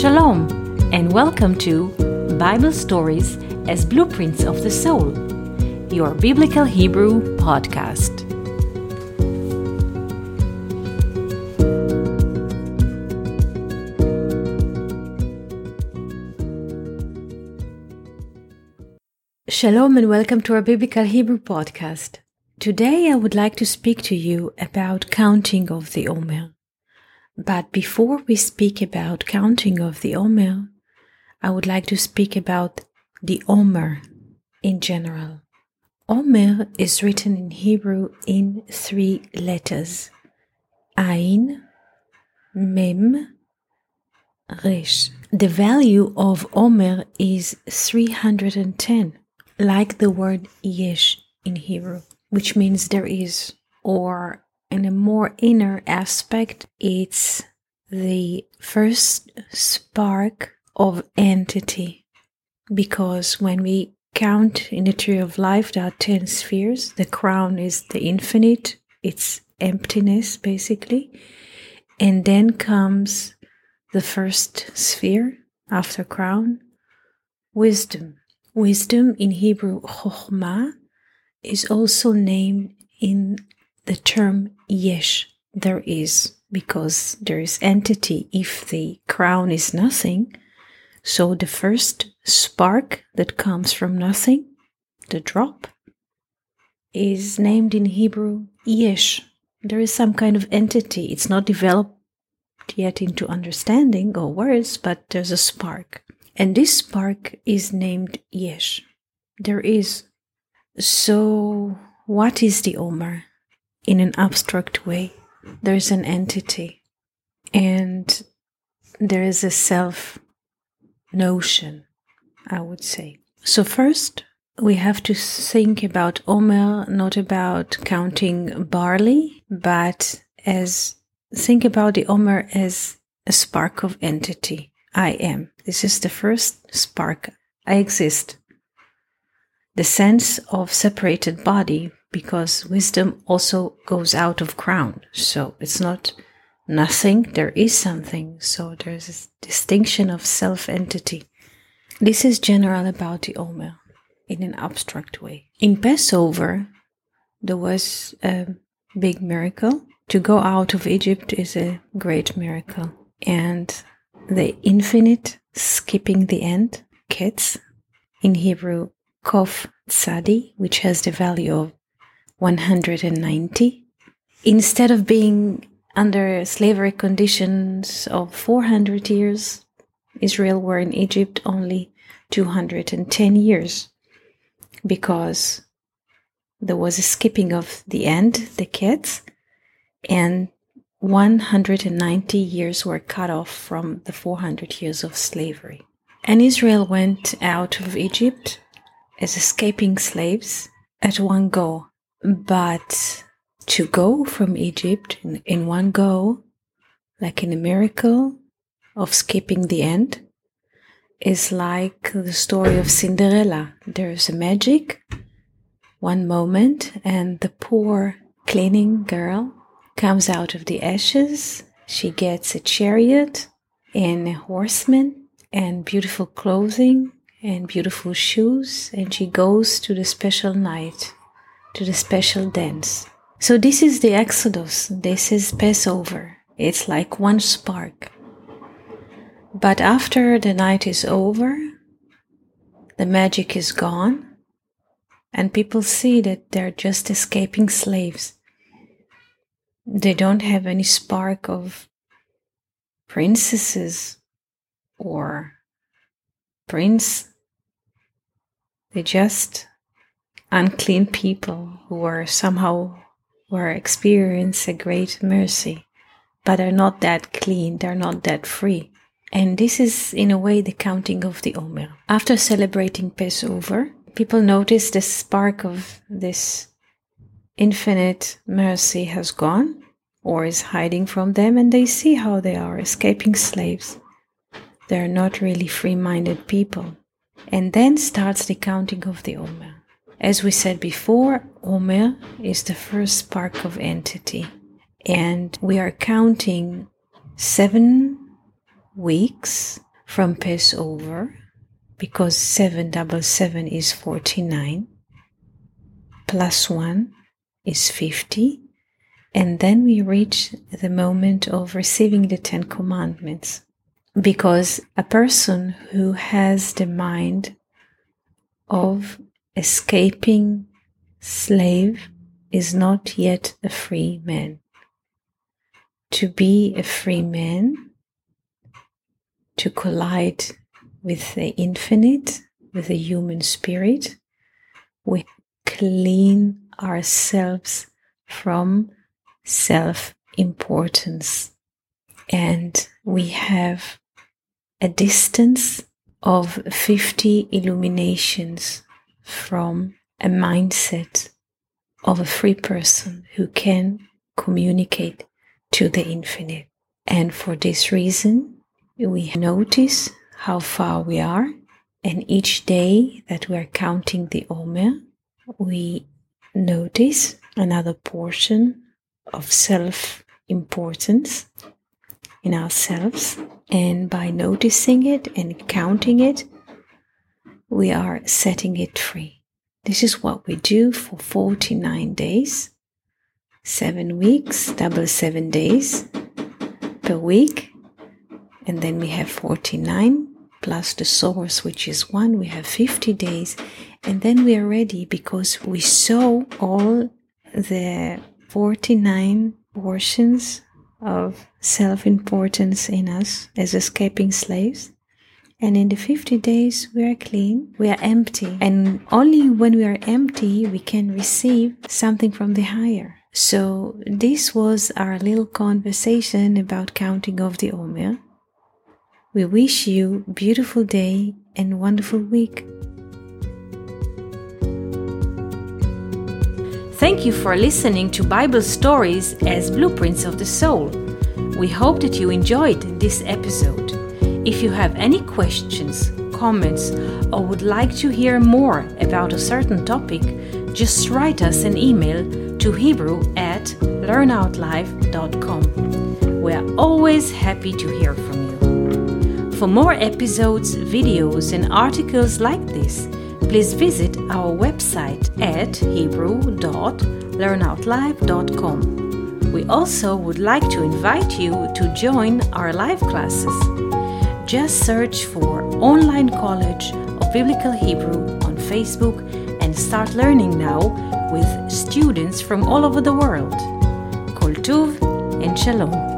Shalom, and welcome to Bible Stories as Blueprints of the Soul, your Biblical Hebrew podcast. Shalom, and welcome to our Biblical Hebrew podcast. Today I would like to speak to you about counting of the Omer. But before we speak about counting of the Omer, I would like to speak about the Omer in general. Omer is written in Hebrew in three letters Ain, Mem, Resh. The value of Omer is 310, like the word Yesh in Hebrew, which means there is, or in a more inner aspect, it's the first spark of entity. Because when we count in the tree of life, there are 10 spheres. The crown is the infinite, it's emptiness basically. And then comes the first sphere after crown, wisdom. Wisdom in Hebrew, chokhmah, is also named in the term yesh, there is, because there is entity if the crown is nothing. So the first spark that comes from nothing, the drop, is named in Hebrew yesh. There is some kind of entity. It's not developed yet into understanding or words, but there's a spark. And this spark is named yesh. There is. So, what is the Omer? In an abstract way. There's an entity and there is a self notion, I would say. So, first, we have to think about Omer not about counting barley, but as think about the Omer as a spark of entity. I am. This is the first spark. I exist. The sense of separated body because wisdom also goes out of crown. So it's not nothing, there is something. So there's a distinction of self entity. This is general about the Omer in an abstract way. In Passover, there was a big miracle. To go out of Egypt is a great miracle. And the infinite skipping the end, ketz, in Hebrew, kof tzadi, which has the value of 190. Instead of being under slavery conditions of 400 years, Israel were in Egypt only 210 years because there was a skipping of the end, the ketz, and 190 years were cut off from the 400 years of slavery. And Israel went out of Egypt as escaping slaves at one go but to go from Egypt in, in one go, like in a miracle of skipping the end, is like the story of Cinderella. There's a magic, one moment, and the poor cleaning girl comes out of the ashes. She gets a chariot and a horseman and beautiful clothing and beautiful shoes, and she goes to the special night to the special dance. So this is the Exodus. This is Passover. It's like one spark. But after the night is over, the magic is gone, and people see that they're just escaping slaves. They don't have any spark of princesses or prince. They just unclean people who are somehow were experience a great mercy, but are not that clean, they're not that free. And this is in a way the counting of the Omer. After celebrating Passover, people notice the spark of this infinite mercy has gone or is hiding from them, and they see how they are escaping slaves. They're not really free minded people. And then starts the counting of the Omer. As we said before, Omer is the first spark of entity. And we are counting seven weeks from Passover because 777 is 49 plus 1 is 50 and then we reach the moment of receiving the 10 commandments because a person who has the mind of escaping slave is not yet a free man. To be a free man, to collide with the infinite, with the human spirit, we clean ourselves from self importance. And we have a distance of 50 illuminations from a mindset of a free person who can communicate to the infinite. And for this reason, we notice how far we are. And each day that we are counting the Omer, we notice another portion of self importance in ourselves. And by noticing it and counting it, we are setting it free. This is what we do for 49 days, seven weeks, double seven days per week. And then we have 49 plus the source, which is one. We have 50 days. And then we are ready because we saw all the 49 portions of self importance in us as escaping slaves. And in the 50 days, we are clean, we are empty. And only when we are empty, we can receive something from the higher. So, this was our little conversation about counting of the Omer. We wish you beautiful day and wonderful week. Thank you for listening to Bible stories as blueprints of the soul. We hope that you enjoyed this episode. If you have any questions, comments, or would like to hear more about a certain topic, just write us an email to Hebrew at learnoutlive.com. We are always happy to hear from you. For more episodes, videos, and articles like this, please visit our website at hebrew.learnoutlive.com. We also would like to invite you to join our live classes. Just search for Online College of Biblical Hebrew on Facebook and start learning now with students from all over the world. Kol Tuv and Shalom.